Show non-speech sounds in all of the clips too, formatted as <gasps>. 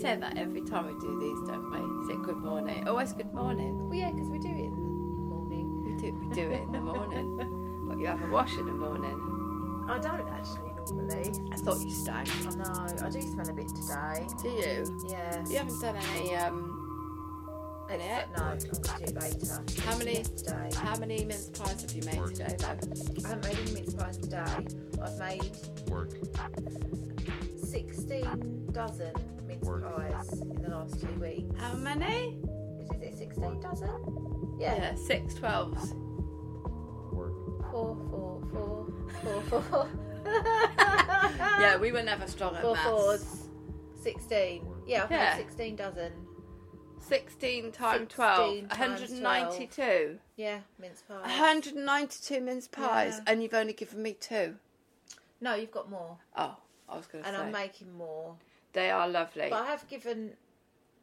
say that every time we do these, don't we? Say good morning. Always good morning. Well, yeah, because we do it in the morning. We do, we do it in the morning. <laughs> But you have a wash in the morning. I don't actually normally. I thought you stank. I know. I do smell a bit today. Do you? Yeah. You haven't done any, um, any It's- no, I'm going to do it later. How many, Today. how many mince pies have you made today, though? I haven't made any mince pies today. I've made 16 dozen mince oh, pies in the last two weeks. How many? Is it 16 dozen? Yeah. Yeah, six twelves. Four, four, four, four, four. <laughs> Yeah, we were never strong at Four maths. fours. 16. Yeah, I've Yeah. made 16 dozen. 16 times 16 12, times 192. Yeah, mince pies. 192 mince pies, Yeah. and you've only given me two. No, you've got more. Oh, I was going to say And say. I'm making more. They are lovely. But I have given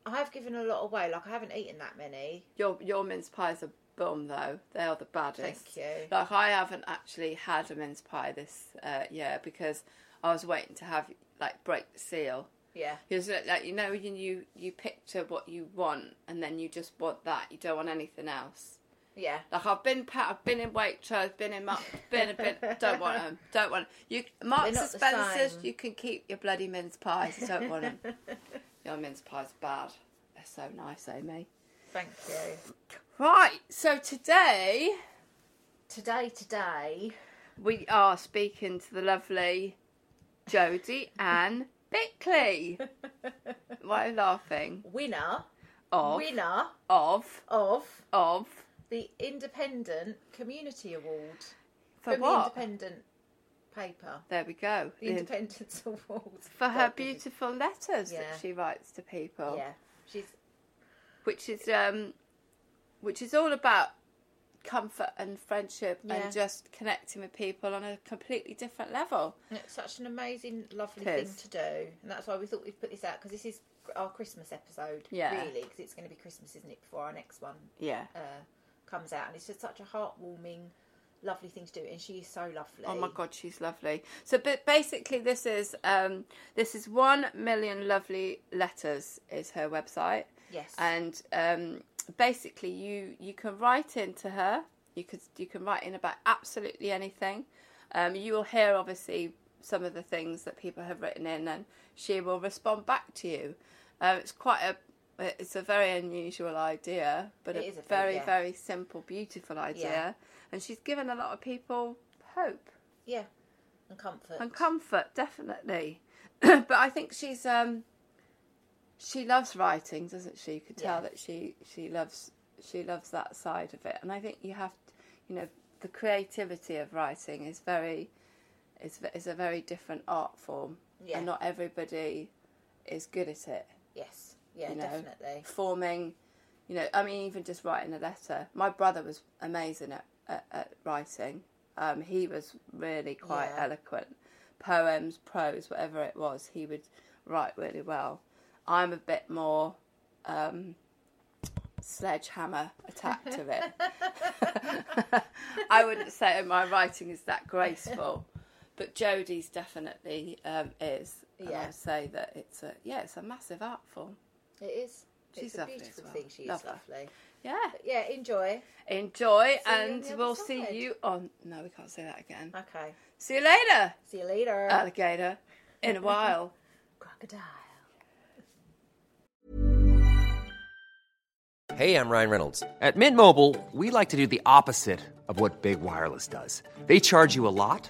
I have given a lot away. Like I haven't eaten that many. Your your mince pies are bum though. They are the baddest. Thank you. Like I haven't actually had a mince pie this uh, year because I was waiting to have like break the seal. Yeah. Because like you know you you picture what you want and then you just want that. You don't want anything else. Yeah. Like I've been pa- I've been in Waitrose, been in Mark, been a bit. Don't want them. Don't want 'em. you. Marks and Spencers. You can keep your bloody mince pies. Don't want them. <laughs> your mince pies bad. They're so nice, Amy. Thank you. Right. So today Today, today, we are speaking to the lovely Jodie Ann Bickley. Why are you laughing? winner, Of winner of of of the Independent Community Award for from what? the Independent paper. There we go. The Independence <laughs> Award for her beautiful letters Yeah. that she writes to people. Yeah, she's which is um, which is all about comfort and friendship Yeah. and just connecting with people on a completely different level. And It's such an amazing, lovely thing to do, and that's why we thought we'd put this out because this is our Christmas episode, Yeah. really, because it's going to be Christmas, isn't it, before our next one Yeah. uh, comes out, and it's just such a heartwarming, lovely thing to do, and she is so lovely. Oh my god, she's lovely. So, but basically, this is um, this is one million lovely letters is her website, Yes, and um, basically, you you can write into her. You could you can write in about absolutely anything. Um, you will hear obviously some of the things that people have written in, and she will respond back to you. Uh, it's quite a it's a very unusual idea, but It a, is a very yeah. very simple, beautiful idea, Yeah. and she's given a lot of people hope yeah, and comfort. and comfort definitely <clears throat> but i think she's um she loves writing doesn't she you could tell Yeah. that she she loves she loves that side of it and i think you have to, you know the creativity of writing is very is is a very different art form Yeah. and not everybody is good at it yes, yeah, you know, definitely. forming you know i mean even just writing a letter. My brother was amazing at, at, at writing. Um, he was really quite Yeah. eloquent. Poems prose whatever it was he would write really well. I'm a bit more um, sledgehammer attack to it. <laughs> I wouldn't say my writing is that graceful but jodie's definitely um, is. And Yeah. i'd say that it's a yeah it's a massive art form It is. She's it's a beautiful well. thing. She is Love her. lovely. yeah But yeah, enjoy. Enjoy, you on and we'll see you on. No, we can't say that again. Okay. See you later, See you later. alligator. In a while. <laughs> Crocodile. Hey, I'm Ryan Reynolds. At Mint Mobile, we like to do the opposite of what Big Wireless does. They charge you a lot,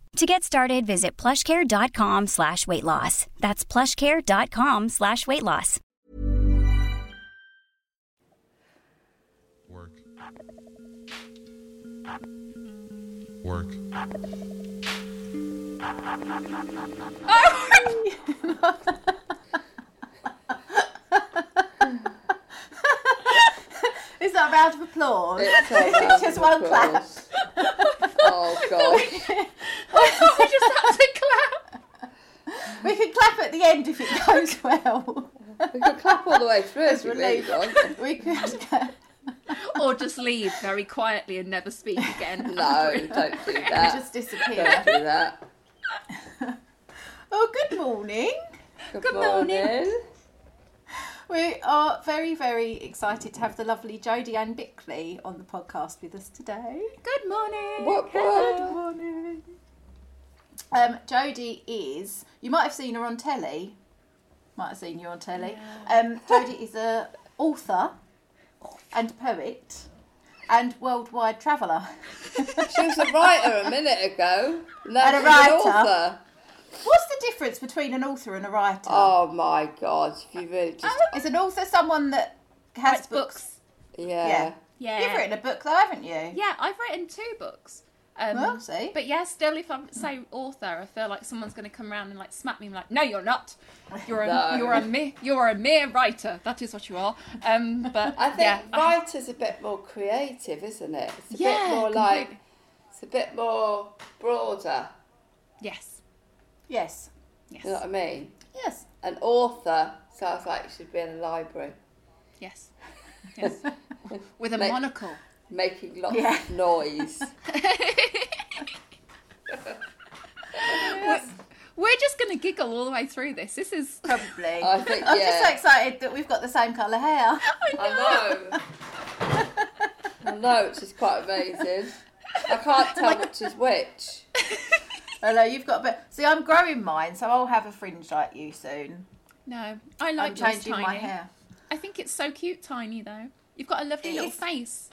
To get started, visit plushcare.com slash weight loss. That's plushcare.com slash weight loss. Work. Work. Is that a round of applause? It's a round <laughs> Just of one clap. Applause. Oh <laughs> gosh. we just have to clap. We can clap at the end if it <laughs> goes well. We could clap all the way through if you really relief. want. <laughs> We could. or just leave very quietly and never speak again. No, don't do that. just disappear. Don't do that. Oh, good morning. Good, morning. We are very, very excited to have the lovely Jodie Ann Bickley on the podcast with us today. Good morning. What Good morning. Um, Jodie is, you might have seen her on telly. Might have seen you on telly. Um, Jodie is a author and poet and worldwide traveller. She was a writer a minute ago. Now <laughs> And a writer. Author. What's the difference between an author and a writer? Oh my god, you really just Is an author someone that has Writes books? books. yeah. Yeah. Yeah. You've written a book though, haven't you? Yeah, I've written two books. Um, Well, see. But yeah, still, if I say author, I feel like someone's going to come around and like smack me. and be like, no, you're not. You're a No. you're a mere you're a mere writer. That is what you are. Um, but <laughs> I think yeah, I- writer's a bit more creative, isn't it? It's a Yeah, bit more like completely. it's a bit more broader. yes, Yes. yes, You know what I mean? Yes. An author sounds like you should be in a library yes, <laughs> yes, with a Like- monocle. making lots Yeah. of noise. <laughs> We're just going to giggle all the way through this. This is Probably. I think, I'm just so excited that we've got the same colour hair. <laughs> I know. I know, which is quite amazing. I can't tell which is which. Hello, you've got a bit. See, I'm growing mine, so I'll have a fringe like you soon. no. I like I'm changing tiny. my hair. I think it's so cute, tiny though. You've got a lovely little is. face.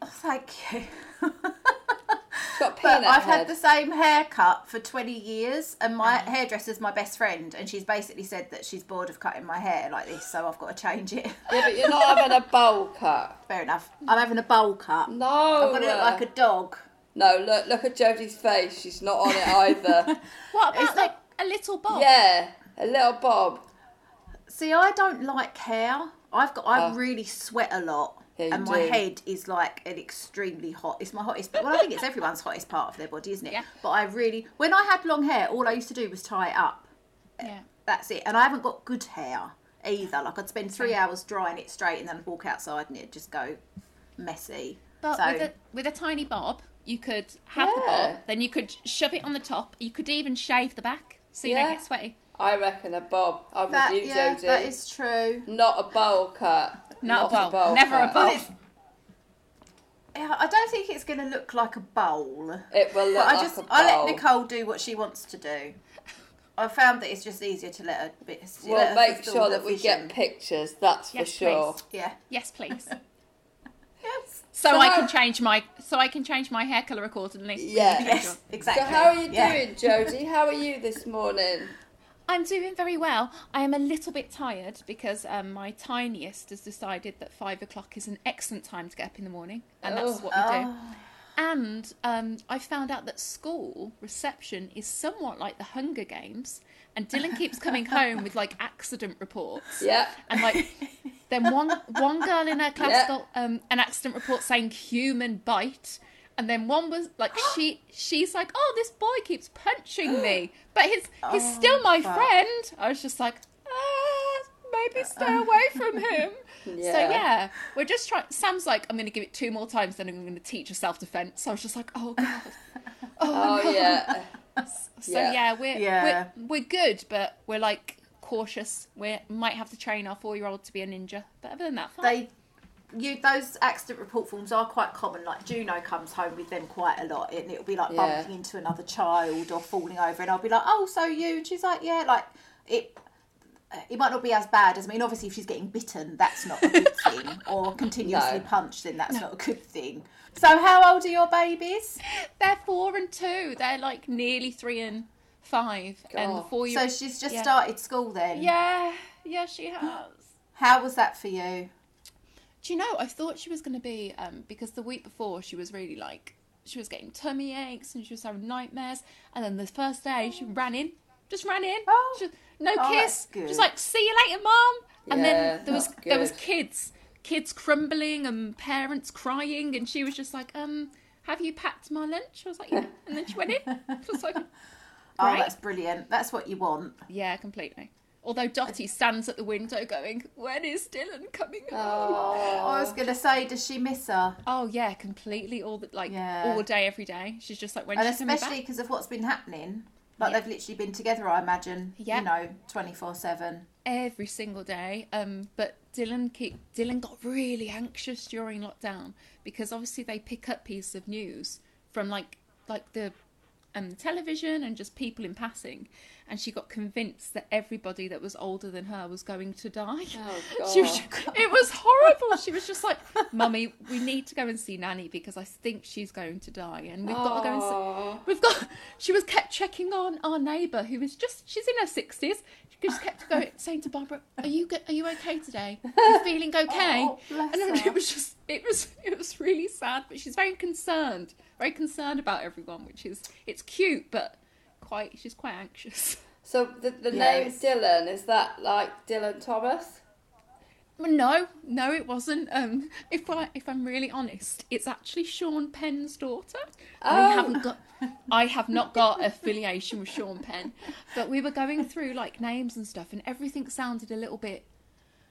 Oh, thank you. <laughs> But I've head. had the same haircut for 20 years, and my uh-huh. hairdresser's my best friend, and she's basically said that she's bored of cutting my hair like this, so I've got to change it. Yeah, but you're not having a bowl cut. <laughs> Fair enough. I'm having a bowl cut. No. I'm going to look like a dog. No, look, look at Jodie's face. She's not on it either. <laughs> What It's about like a little bob? yeah, a little bob. See, I don't like hair. I've got. I Oh. really sweat a lot, Yeah, you and my do. head is like an extremely hot. It's my hottest. Well, I think it's everyone's hottest part of their body, isn't it? Yeah. But I really, when I had long hair, all I used to do was tie it up. Yeah. That's it. And I haven't got good hair either. Like I'd spend three hours drying it straight, and then I'd walk outside and it'd just go messy. But so with a with a tiny bob, you could have the bob, then you could shove it on the top. You could even shave the back so you Yeah. don't get sweaty. I reckon a bob. I'm that, with you, yeah, Jodie. that is true. Not a bowl cut. Not a bowl. Never a cut. bowl. <laughs> Yeah, I don't think it's going to look like a bowl. It will look But I like just a bowl. I let Nicole do what she wants to do. I found that it's just easier to let her. Be, to We'll let her make sure her that we vision. get pictures. That's for sure. please. Yeah. Yes, please. <laughs> Yes. So, So I how- can change my so I can change my hair colour accordingly. Yeah. Yes. Exactly. So how are you Yeah. doing, Jodie? How are you this morning? I'm doing very well. I am a little bit tired because um, my tiniest has decided that five o'clock is an excellent time to get up in the morning, and that's what we do. And um, I found out that school reception is somewhat like the Hunger Games, and Dylan keeps coming home with like accident reports. Yeah. And like, then one one girl in her class Yeah. got um, an accident report saying human bite, and then one was like <gasps> she she's like, oh, this boy keeps punching me, <gasps> but he's he's still my friend. I was just like, ah, maybe stay away from him. <laughs> Yeah. So Yeah. we're just trying. Sam's like, I'm going to give it two more times, then I'm going to teach her self defense. So I was just like, oh god. <laughs> Oh yeah. <laughs> So Yeah. yeah, we're Yeah. we're we're good, but we're like cautious. We might have to train our four year old to be a ninja, but other than that, fine. They, you those accident report forms are quite common. Like Juno comes home with them quite a lot, and it'll be like Yeah. bumping into another child or falling over, and I'll be like, "Oh, so you?" And she's like, "Yeah." Like it. It might not be as bad as I mean. Obviously, if she's getting bitten, that's not a good <laughs> thing. Or continuously No. punched, then that's not a good thing. <laughs> So, how old are your babies? They're four and two. They're like nearly three and five, and the God. four So she's just Yeah. started school then. yeah, yeah, she <gasps> has. How was that for you? Do you know? I thought she was going to be um, because the week before she was really like she was getting tummy aches and she was having nightmares, and then the first day she ran in, just ran in, Oh. She- no Oh, kiss, just like see you later, mom. And Yeah, then there was that's there was kids, kids crumbling and parents crying, and she was just like, um, have you packed my lunch? I was like, yeah, and then she went in. <laughs> Was like, <laughs> Oh, that's brilliant. That's what you want. yeah, completely. Although Dottie stands at the window going, when is Dylan coming home? I was going to say, does she miss her? Oh yeah, completely. All the like Yeah. all day, every day. She's just like when And she's especially because of what's been happening. Like Yeah. they've literally been together, I imagine. Yeah. You know, 24 7. every single day. Um, but Dylan keep Dylan got really anxious during lockdown because obviously they pick up pieces of news from like like the um television and just people in passing, and she got convinced that everybody that was older than her was going to die. Oh, <laughs> She was, it was horrible. She was just like, "Mummy, we need to go and see Nanny because I think she's going to die, and we've got to go and see." We've got. She was kept checking on our neighbour, who was just. She's in her sixties. She just kept going, saying to Barbara, "Are you go- Are you okay today? Are you feeling okay?" <laughs> Oh, and it was just. It was. It was really sad, but she's very concerned. Very concerned about everyone, which is. It's cute, but quite. She's quite anxious. <laughs> So the the name Yes. Dylan is that like Dylan Thomas? No, no, it wasn't. Um, if I if I'm really honest, it's actually Sean Penn's daughter. I Oh. haven't got, I have not got affiliation with Sean Penn, but we were going through like names and stuff, and everything sounded a little bit.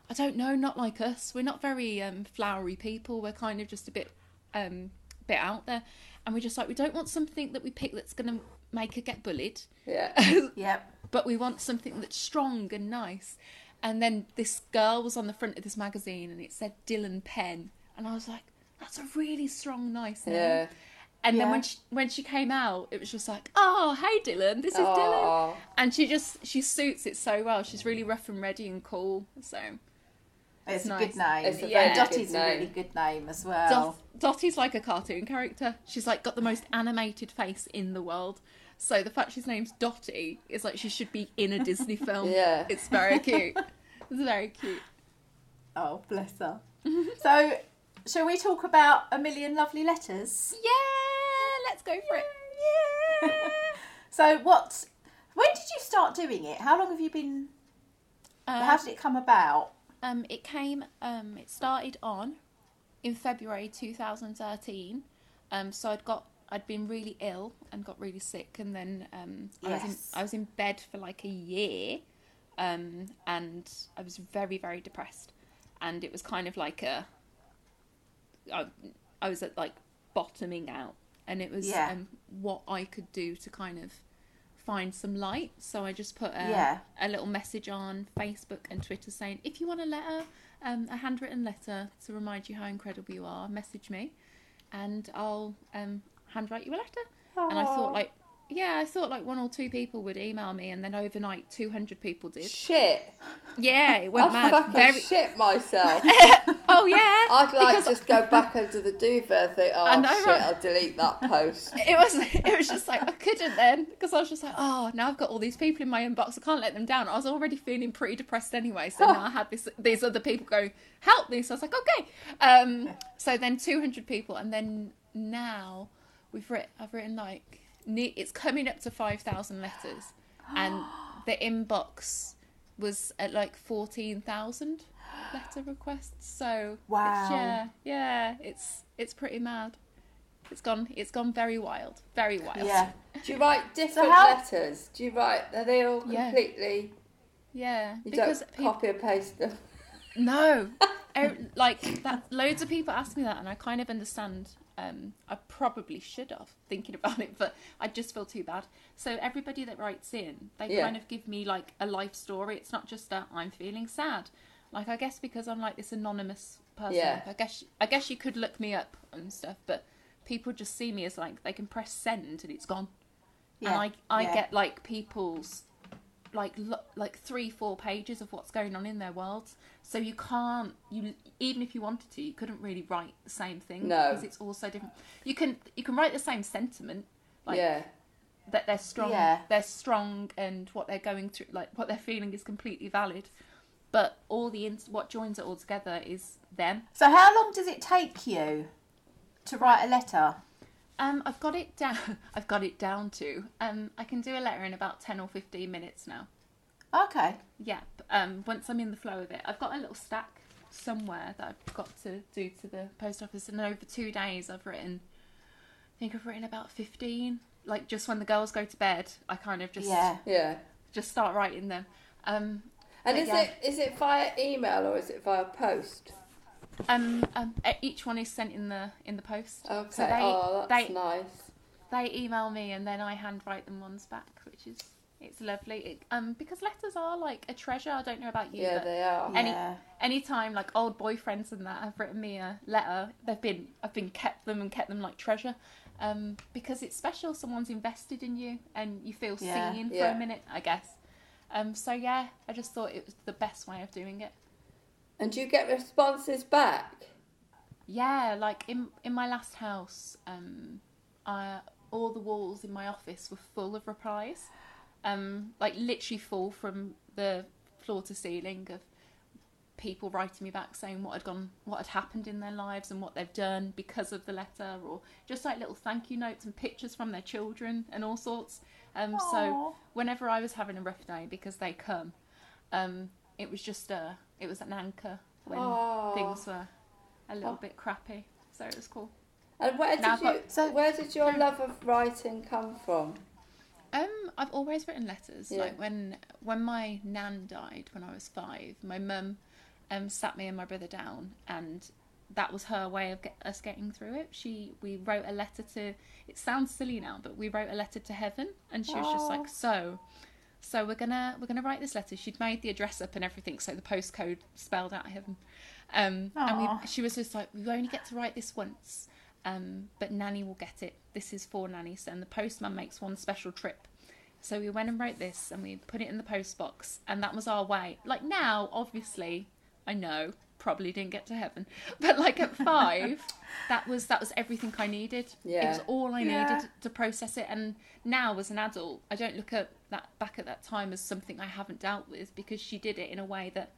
I don't know, not like us. We're not very um, flowery people. We're kind of just a bit, um, bit out there, and we're just like we don't want something that we pick that's going to make her get bullied Yeah. <laughs> Yep. but we want something that's strong and nice. And then this girl was on the front of this magazine and it said Dylan Penn. And I was like, that's a really strong, nice name. Yeah. And then when she, when she came out, it was just like, oh, hey Dylan, this is Aw. Dylan. And she just, she suits it so well. She's really rough and ready and cool. So It's a nice. good name. It's a yeah, very Dottie's good a really good name as well. Dot, Dottie's like a cartoon character. She's like got the most animated face in the world. So the fact she's named Dottie is like she should be in a Disney <laughs> film. Yeah. It's very cute. It's very cute. Oh, bless her. so, shall we talk about a million lovely letters? Yeah, let's go for it. Yeah. <laughs> so, what? When did you start doing it? How long have you been? Uh, how did it come about? Um, it came. Um, it started on in February 2013. Um, so I'd got. I'd been really ill and got really sick, and then um, I was in, Yes. I was in bed for like a year, um, and I was very very depressed, and it was kind of like a. I, I was at like bottoming out, and it was Yeah. um, what I could do to kind of find some light. So I just put a, Yeah. a little message on Facebook and Twitter saying, if you want a letter, um, a handwritten letter to remind you how incredible you are, message me, and I'll um, handwrite you a letter. And I thought, like, Yeah, I thought like one or two people would email me, and then overnight, two hundred people did. Shit. Yeah, it went I mad. fucking Very. shit myself. <laughs> Oh yeah. <laughs> I'd like because just go back under the duvet and think, oh I know, shit, right? I'll delete that post. <laughs> It was. It was just like I couldn't then because I was just like, oh, now I've got all these people in my inbox. I can't let them down. I was already feeling pretty depressed anyway, so now I had this these other people going help me. So I was like, okay. Um. So then two hundred people, and then now we've written. I've written like it's coming up to five thousand letters, and <gasps> the inbox was at like fourteen thousand letter requests. So Wow. yeah, yeah, it's it's pretty mad. It's gone. It's gone very wild. Very wild. Yeah. <laughs> Do you write different how- letters? Do you write, are they all completely, Yeah. you because don't peop- copy and paste them? no, <laughs> Er, like that. Loads of people ask me that, and I kind of understand. Um, I probably should have thinking <laughs> about it, but I just feel too bad. So everybody that writes in, they Yeah. kind of give me like a life story. It's not just that I'm feeling sad. Like I guess because I'm like this anonymous person. Yeah. I guess I guess you could look me up and stuff, but people just see me as like they can press send and it's gone. Yeah, And I I yeah. get like people's like lo- like three four pages of what's going on in their worlds so you can't you even if you wanted to you couldn't really write the same thing No. because it's all so different you can you can write the same sentiment like yeah. that they're strong Yeah. they're strong and what they're going through like what they're feeling is completely valid but all the ins- what joins it all together is them So how long does it take you to write a letter? um i've got it down <laughs> i've got it down to um i can do a letter in about 10 or 15 minutes now Okay. Yep. Um, once I'm in the flow of it, I've got a little stack somewhere that I've got to do to the post office, and over two days I've written. I think I've written about fifteen. Like just when the girls go to bed, I kind of just Yeah. Yeah. just start writing them. Um, And is yeah. it is it via email or is it via post? um, um, each one is sent in the in the post. Okay. So they oh, that's they nice. they email me and then I handwrite them ones back, which is it's lovely. It, um, because letters are like a treasure. I don't know about you. Yeah, but they are. Any Yeah. anytime like old boyfriends and that have written me a letter, they've been I've been kept them and kept them like treasure. Um, because it's special. Someone's invested in you and you feel Yeah. seen for a minute, I guess. Um, so yeah, I just thought it was the best way of doing it. And do you get responses back? Yeah, like in in my last house, um, I, all the walls in my office were full of replies, um, like literally fall from the floor to ceiling of people writing me back saying what had gone, what had happened in their lives and what they've done because of the letter, or just like little thank you notes and pictures from their children and all sorts. Um, so whenever I was having a rough day because they come, um, it was just a, it was an anchor when Aw. things were a little bit crappy. So it was cool. And where did Now you so- where did your love of writing come from? Um, I've always written letters. Yeah. Like when when my nan died when I was five, my mum um sat me and my brother down, and that was her way of get, us getting through it. She we wrote a letter to. It sounds silly now, but we wrote a letter to heaven, and she was just like, so. So we're gonna we're gonna write this letter. She'd made the address up and everything, so the postcode spelled out heaven. Um, and we, she was just like, we only get to write this once, um, but Nanny will get it. This is for Nanny, so and the postman makes one special trip. So we went and wrote this, and we put it in the post box, and that was our way. Like now, obviously, I know probably didn't get to heaven, <laughs> but like at <laughs> five, that was that was everything I needed. Yeah. It was all I Yeah. needed to process it. And now, as an adult, I don't look at that back at that time as something I haven't dealt with because she did it in a way that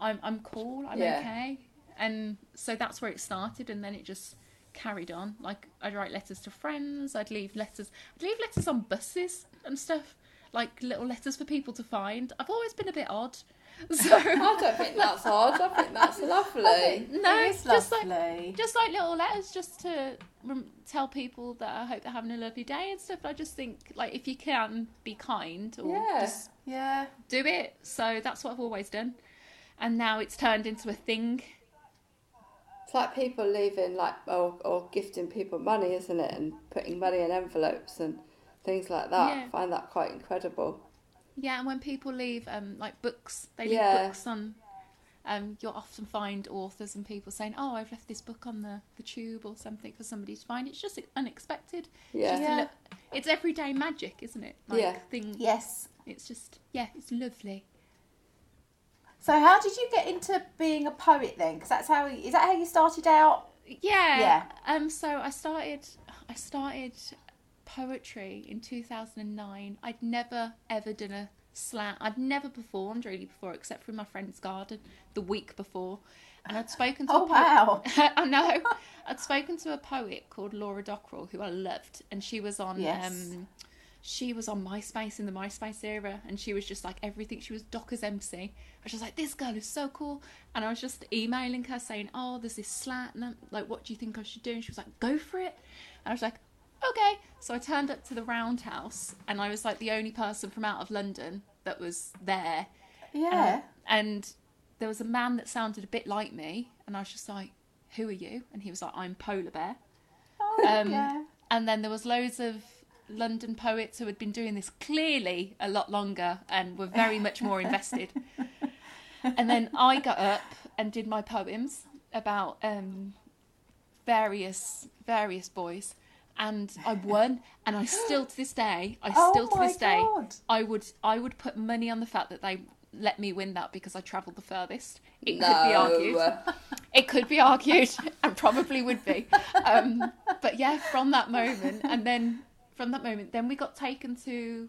I'm I'm cool, I'm Yeah. okay, and so that's where it started, and then it just carried on. Like I'd write letters to friends, I'd leave letters, I'd leave letters on buses and stuff, like little letters for people to find. I've always been a bit odd, <laughs> so I don't think that's odd. I think that's <laughs> lovely. no, It is just like just like little letters, just to rem- tell people that I hope they're having a lovely day and stuff. I just think like if you can be kind or Yeah. just Yeah. do it. So that's what I've always done, and now it's turned into a thing. It's like people leaving like or, or gifting people money, isn't it? And putting money in envelopes and things like that. Yeah. I find that quite incredible. Yeah, and when people leave um like books, they leave Yeah. books on Um, you'll often find authors and people saying, "Oh, I've left this book on the, the tube or something for somebody to find." It's just unexpected. Yeah. Just Yeah. li- it's everyday magic, isn't it? Like Yeah. Thing. Yes. It's just yeah, it's lovely. So how did you get into being a poet then? Because that's how is that how you started out? Yeah. Yeah. Um. So I started. I started poetry in 2009. I'd never ever done a slam. I'd never performed really before, except for in my friend's garden the week before. And I'd spoken to Oh a poet. wow. <laughs> I know. I'd spoken to a poet called Laura Dockrill, who I loved, and she was on. Yes. Um, she was on MySpace in the MySpace era, and she was just like everything. She was Docker's MC. I was just like, this girl is so cool, and I was just emailing her saying, oh, there's this slat, and I'm like, what do you think I should do? And she was like, go for it. And I was like, okay. So I turned up to the Roundhouse, and I was like the only person from out of London that was there. Yeah. And there was a man that sounded a bit like me, and I was just like, "Who are you?" And he was like, "I'm Polar Bear." oh, Um, yeah. And then there was loads of London poets who had been doing this clearly a lot longer and were very much more invested. <laughs> and then I got up and did my poems about um, various various boys. And I won, and I still to this day, I <gasps> Oh still to my this day, God. I would I would put money on the fact that they let me win that because I travelled the furthest. It could be argued. It could be argued, <laughs> and probably would be. <laughs> Um, but yeah, from that moment, and then from that moment, then we got taken to.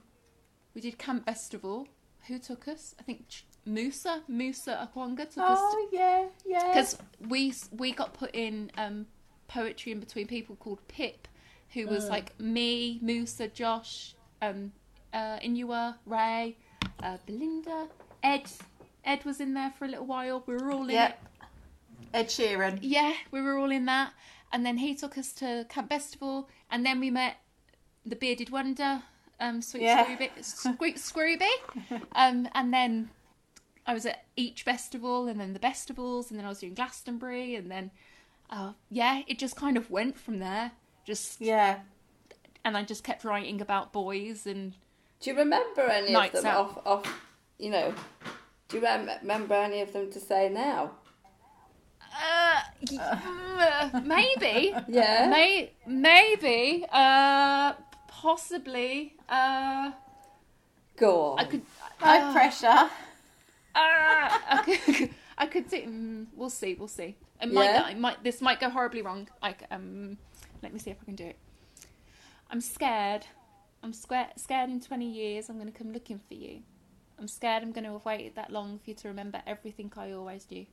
We did Camp Bestival. Who took us? I think Musa Musa Okwonga took us Oh yeah, yeah. because we we got put in um, poetry in between people called Pip, who was like me, Musa, Josh, um, uh, Inua, Ray, uh, Belinda, Ed. Ed was in there for a little while. We were all in it. Ed Sheeran. Yeah, we were all in that. And then he took us to Camp Bestival, and then we met the Bearded Wonder, um, Sweet Yeah. Scrooby. Um, and then I was at each festival, and then the festivals, and then I was doing Glastonbury, and then, uh, yeah, it just kind of went from there. Just Yeah. and I just kept writing about boys and Do you remember any of them out. off, off, you know, do you rem- remember any of them to say now? uh, y- uh, maybe <laughs> Yeah? May maybe uh possibly uh Go on. I could No pressure. uh, I could I could see mm, we'll see we'll see. It might, Yeah? it might this might go horribly wrong. Like um let me see if I can do it. I'm scared. I'm scared scared in 20 years. I'm going to come looking for you. I'm scared I'm going to have waited that long for you to remember everything I always do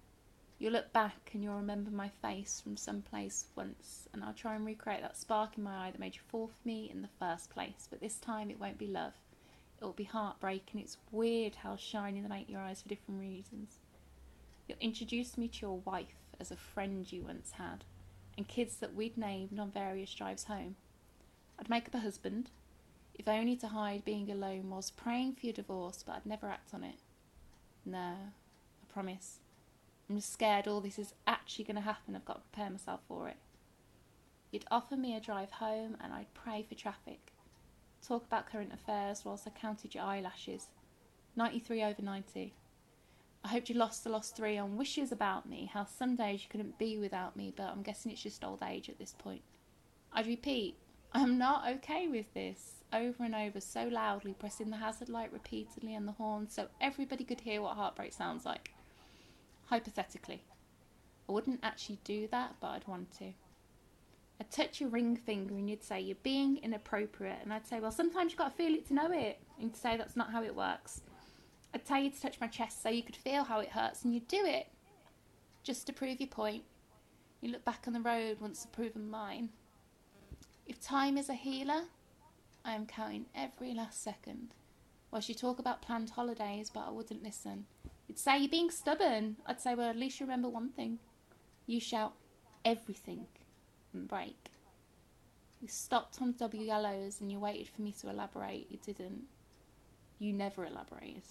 You'll look back and you'll remember my face from some place once, and I'll try and recreate that spark in my eye that made you fall for me in the first place. But this time it won't be love, it'll be heartbreak, and it's weird how shiny they make your eyes for different reasons. You'll introduce me to your wife as a friend you once had, and kids that we'd named on various drives home. I'd make up a husband, if only to hide being alone whilst praying for your divorce, but I'd never act on it. No, I promise. I'm just scared all this is actually going to happen. I've got to prepare myself for it. You'd offer me a drive home and I'd pray for traffic. Talk about current affairs whilst I counted your eyelashes. 93 over 90. I hoped you lost the lost three on wishes about me, how some days you couldn't be without me, but I'm guessing it's just old age at this point. I'd repeat, I'm not okay with this, over and over so loudly, pressing the hazard light repeatedly and the horn so everybody could hear what heartbreak sounds like hypothetically. I wouldn't actually do that, but I'd want to. I'd touch your ring finger and you'd say you're being inappropriate, and I'd say, well, sometimes you've got to feel it to know it, and you'd say that's not how it works. I'd tell you to touch my chest so you could feel how it hurts, and you'd do it. Just to prove your point. You look back on the road once to proven mine. If time is a healer, I am counting every last second. Whilst you talk about planned holidays, but I wouldn't listen. You'd say you're being stubborn. I'd say, well, at least you remember one thing. You shout everything and break. You stopped on W yellows and you waited for me to elaborate. You didn't. You never elaborated.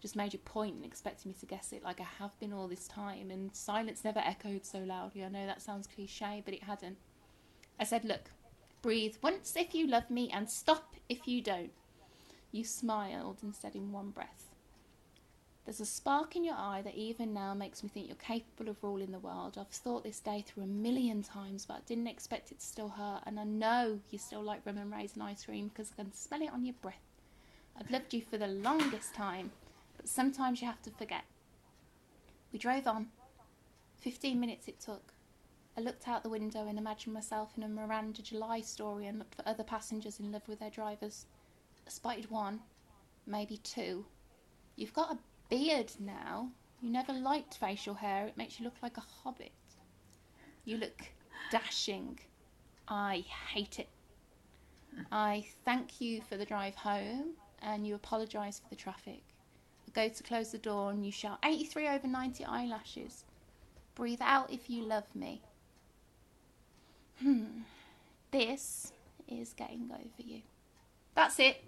Just made your point and expected me to guess it like I have been all this time, and silence never echoed so loudly. I know that sounds cliche, but it hadn't. I said, look, breathe once if you love me and stop if you don't. You smiled and said in one breath, There's a spark in your eye that even now makes me think you're capable of ruling the world. I've thought this day through a million times, but I didn't expect it to still hurt. And I know you still like rum and raisin ice cream because I can smell it on your breath. I've loved you for the longest time, but sometimes you have to forget. We drove on. Fifteen minutes it took. I looked out the window and imagined myself in a Miranda July story and looked for other passengers in love with their drivers. I spotted one, maybe two. You've got a beard now. You never liked facial hair, it makes you look like a hobbit. You look dashing. I hate it. I thank you for the drive home and you apologise for the traffic. I go to close the door and you shout 83 over 90 eyelashes. Breathe out if you love me. Hmm. This is getting over you. That's it.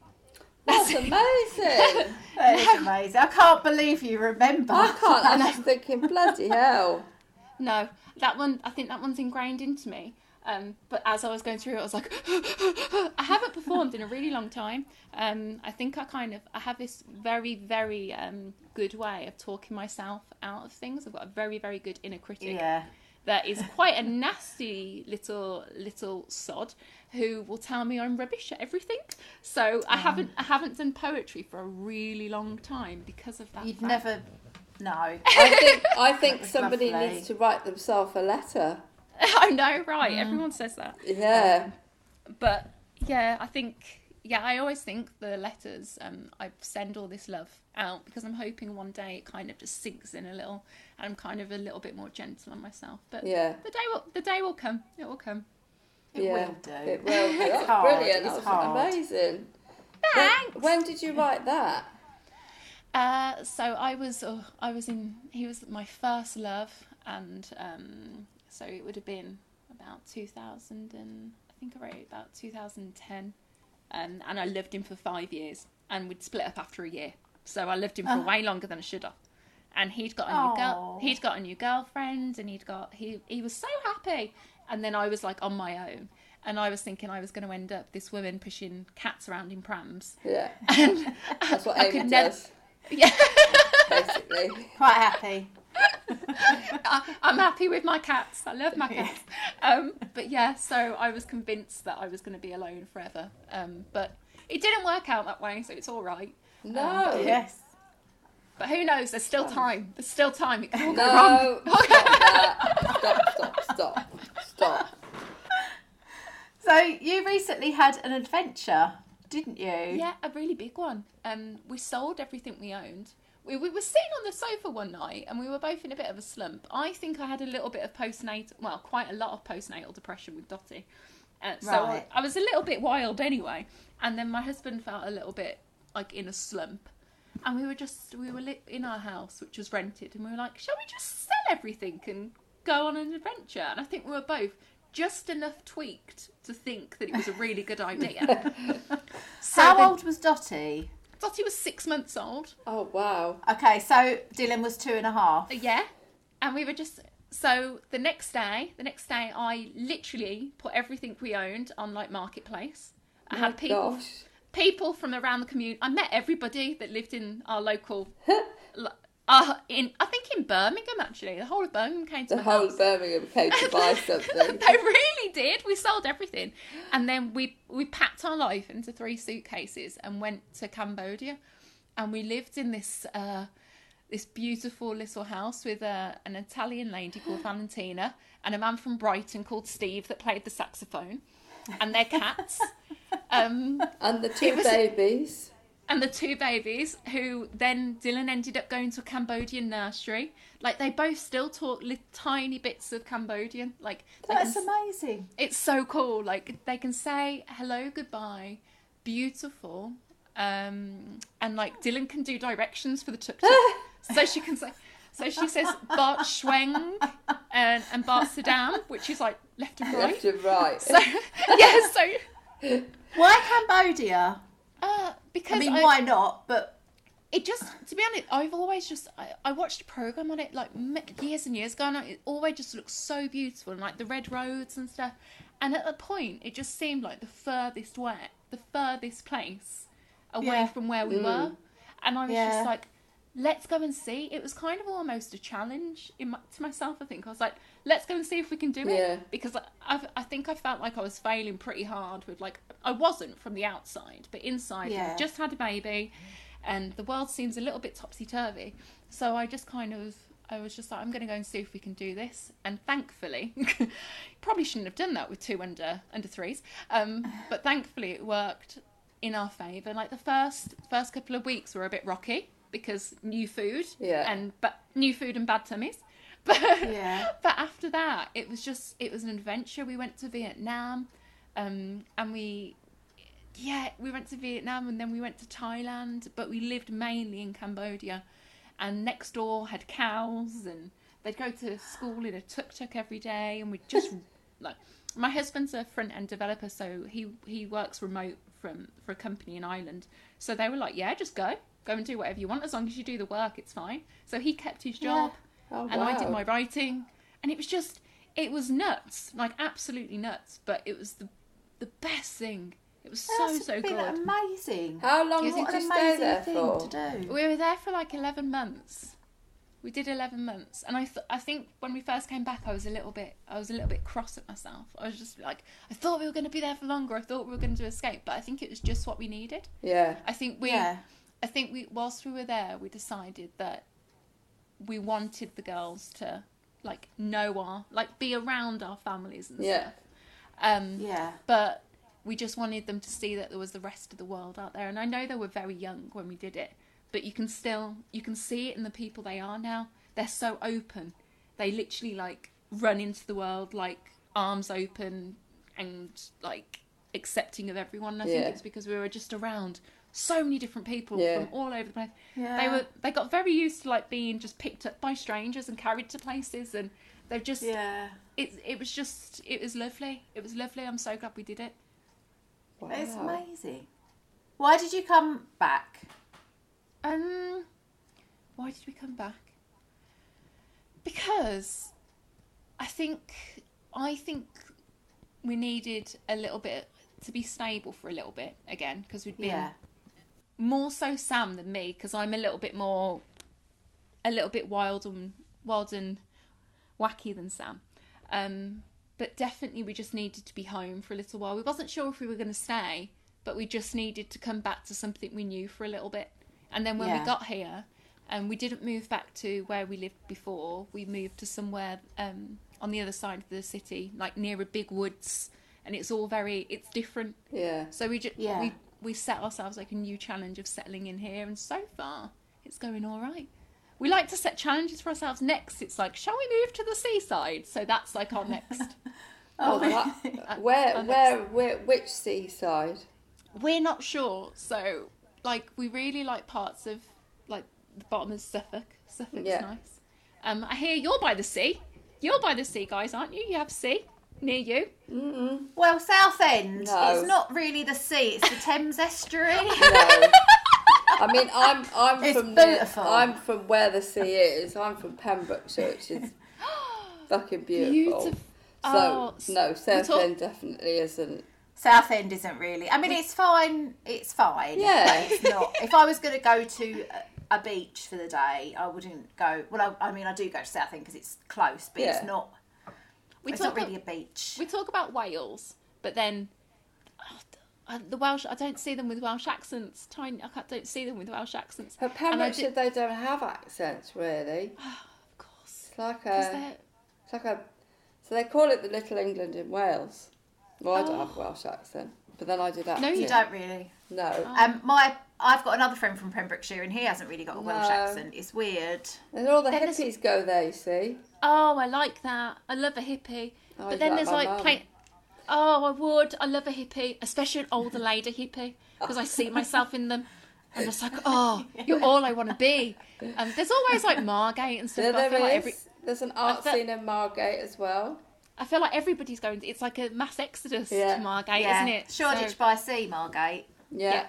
That's amazing. <laughs> That is amazing. I can't believe you remember. I can't. And I'm just <laughs> thinking, bloody hell. No, that one. I think that one's ingrained into me. Um, but as I was going through it, I was like, <laughs> I haven't performed in a really long time. Um, I think I kind of I have this very very um, good way of talking myself out of things. I've got a very very good inner critic. Yeah. That is quite a nasty little little sod who will tell me I'm rubbish at everything. So I haven't I haven't done poetry for a really long time because of that. You'd fact. never. No. I think I <laughs> think somebody lovely. needs to write themselves a letter. <laughs> I know, right? Everyone says that. Yeah. but yeah, I think yeah, I always think the letters um, I send all this love out because I'm hoping one day it kind of just sinks in a little, and I'm kind of a little bit more gentle on myself. But Yeah. the day will the day will come. It will come. It yeah. will do. It will. <laughs> do. It's hard, brilliant. it's hard. amazing. Thanks. When, when did you write that? Uh, so I was oh, I was in he was my first love, and um, so it would have been about 2000 and I think I wrote about 2010, um, and I lived him for five years, and we'd split up after a year. So I lived him for way longer than I should have. And he'd got a new girl. He'd got a new girlfriend, and he'd got he he was so happy. And then I was like on my own, and I was thinking I was going to end up this woman pushing cats around in prams. Yeah. <laughs> And That's what I Amy could never- yeah. basically. Quite happy. <laughs> I, I'm happy with my cats. I love my cats. Um, but yeah, so I was convinced that I was going to be alone forever. Um, but it didn't work out that way, so it's all right. No. Yes. But who knows? There's still time. There's still time. It can all go wrong. No. Stop <laughs> that. Stop, stop, stop. Stop. So you recently had an adventure, didn't you? Yeah, a really big one. Um, we sold everything we owned. We, we were sitting on the sofa one night and we were both in a bit of a slump. I think I had a little bit of postnatal, well, quite a lot of postnatal depression with Dotty. Uh, so I, I was a little bit wild anyway. And then my husband felt a little bit like in a slump. And we were just, we were lit in our house, which was rented. And we were like, shall we just sell everything and go on an adventure? And I think we were both just enough tweaked to think that it was a really good idea. <laughs> So How then- old was Dotty? Dotty was six months old. Oh, wow. Okay, so Dylan was two and a half. Uh, yeah. And we were just so the next day, the next day I literally put everything we owned on like marketplace. I had people Gosh. People from around the community. I met everybody that lived in our local <laughs> uh, in I think in Birmingham actually. The whole of Birmingham came to The whole house. of Birmingham came to <laughs> buy something. they really did. We sold everything, and then we we packed our life into three suitcases and went to Cambodia, and we lived in this uh, this beautiful little house with a, an Italian lady called <gasps> Valentina and a man from Brighton called Steve that played the saxophone, and their cats. Um, And the two was- babies. and the two babies who then Dylan ended up going to a Cambodian nursery. Like they both still talk li- tiny bits of Cambodian. Like That's can- amazing. it's so cool. Like they can say hello, goodbye, beautiful, um, and like Dylan can do directions for the tuk tuk, <laughs> so she can say. So she says Bart Schweng and, and Bart Saddam, which is like left and right. Left and right. <laughs> So yeah, so Why Cambodia? uh, because I mean, I- why not? But it just to be honest i've always just i, I watched a program on it like years and years ago and it always just looks so beautiful and like the red roads and stuff and at a point it just seemed like the furthest way the furthest place away Yeah. from where we were and i was Yeah. just like let's go and see. It was kind of almost a challenge in my, to myself. I think I was like, let's go and see if we can do it. Yeah. Because I, I've, think I felt like I was failing pretty hard with like I wasn't from the outside, but inside Yeah. I just had a baby, and the world seems a little bit topsy turvy. So I just kind of. I was just like, I'm going to go and see if we can do this, and thankfully, <laughs> probably shouldn't have done that with two under under threes, um, but thankfully it worked in our favour. Like the first first couple of weeks were a bit rocky because new food Yeah. and but new food and bad tummies. <laughs> But Yeah. but after that, it was just it was an adventure. We went to Vietnam, um, and we yeah we went to Vietnam and then we went to Thailand, but we lived mainly in Cambodia, and next door had cows and they'd go to school in a tuk tuk every day, and we just <laughs> like my husband's a front end developer, so he he works remote from for a company in Ireland. So they were like, yeah, just go. Go and do whatever you want as long as you do the work, it's fine. So he kept his job Oh, and I did my writing, and it was just, it was nuts, like absolutely nuts. But it was the, the best thing. It was so That's so been good. amazing. How long Yes, did what you stay amazing there thing for? to do. We were there for like eleven months. We did eleven months, and I th- I think when we first came back, I was a little bit I was a little bit cross at myself. I was just like, I thought we were going to be there for longer. I thought we were going to escape, but I think it was just what we needed. Yeah. I think we, Yeah. I think we, whilst we were there, we decided that we wanted the girls to like know our, like be around our families and Yeah. stuff. Um, Yeah. but we just wanted them to see that there was the rest of the world out there. And I know they were very young when we did it, but you can still, you can see it in the people they are now. They're so open. They literally like run into the world like arms open and like accepting of everyone. And I think it's because we were just around so many different people Yeah. from all over the place. They were they got very used to like being just picked up by strangers and carried to places and they've just Yeah. it it was just it was lovely. It was lovely. I'm so glad we did it. It's Wow. amazing. Why did you come back? Um, why did we come back? Because I think I think we needed a little bit to be stable for a little bit again because we'd been Yeah. More so Sam than me because I'm a little bit more a little bit wild and wild and wacky than Sam. Um, but definitely we just needed to be home for a little while. We wasn't sure if we were going to stay, but we just needed to come back to something we knew for a little bit. And then when Yeah. we got here, and we didn't move back to where we lived before, we moved to somewhere um, on the other side of the city, like near a big woods, and it's all very it's different. Yeah. So we just Yeah. we we set ourselves like a new challenge of settling in here, and so far it's going all right. We like to set challenges for ourselves. Next, it's like, shall we move to the seaside? So that's like our next. <laughs> Oh, what? where, our where, where, which seaside? We're not sure. So like we really like parts of like the bottom of Suffolk. Suffolk's Yeah. nice. Um, I hear you're by the sea. You're by the sea, guys, aren't you? You have sea near you. Well, Southend. No. It's not really the sea. It's the Thames estuary. No. <laughs> I mean, I'm I'm It's from the. I'm from where the sea is. I'm from Pembrokeshire, which is <gasps> fucking beautiful. Beautif- So Oh, no, talk- Southend definitely isn't. Southend isn't really. I mean, it's fine. It's fine. Yeah. but it's not. If I was going to go to a, a beach for the day, I wouldn't go. Well, I, I mean, I do go to Southend because it's close, but Yeah. it's not. We it's talk not really ab- a beach. we talk about Wales, but then oh, the Welsh. I don't see them with Welsh accents. Tiny. I don't see them with Welsh accents. But And I Pembrokeshire, did- they don't have accents really. <sighs> of course. It's like 'Cause a, it's like a. So they call it the Little England in Wales. Well, I don't have a Oh. Welsh accent, but then I did that. No, you you don't really. No, Um, my I've got another friend from Pembrokeshire, and he hasn't really got a Welsh No. accent. It's weird. and all the Then there's- hippies go there. You see. Oh, I like that. I love a hippie. Oh, but then like there's like plain. Oh, I would. I love a hippie, especially an older lady hippie, because I see myself in them. I'm just like, oh, you're all I want to be. Um, there's always like Margate and stuff. Yeah, but I there feel like every, There's an art felt- scene in Margate as well. I feel like everybody's going. It's like a mass exodus Yeah. to Margate, yeah, isn't it? Shoreditch So- by Sea, Margate. Yeah. Yeah.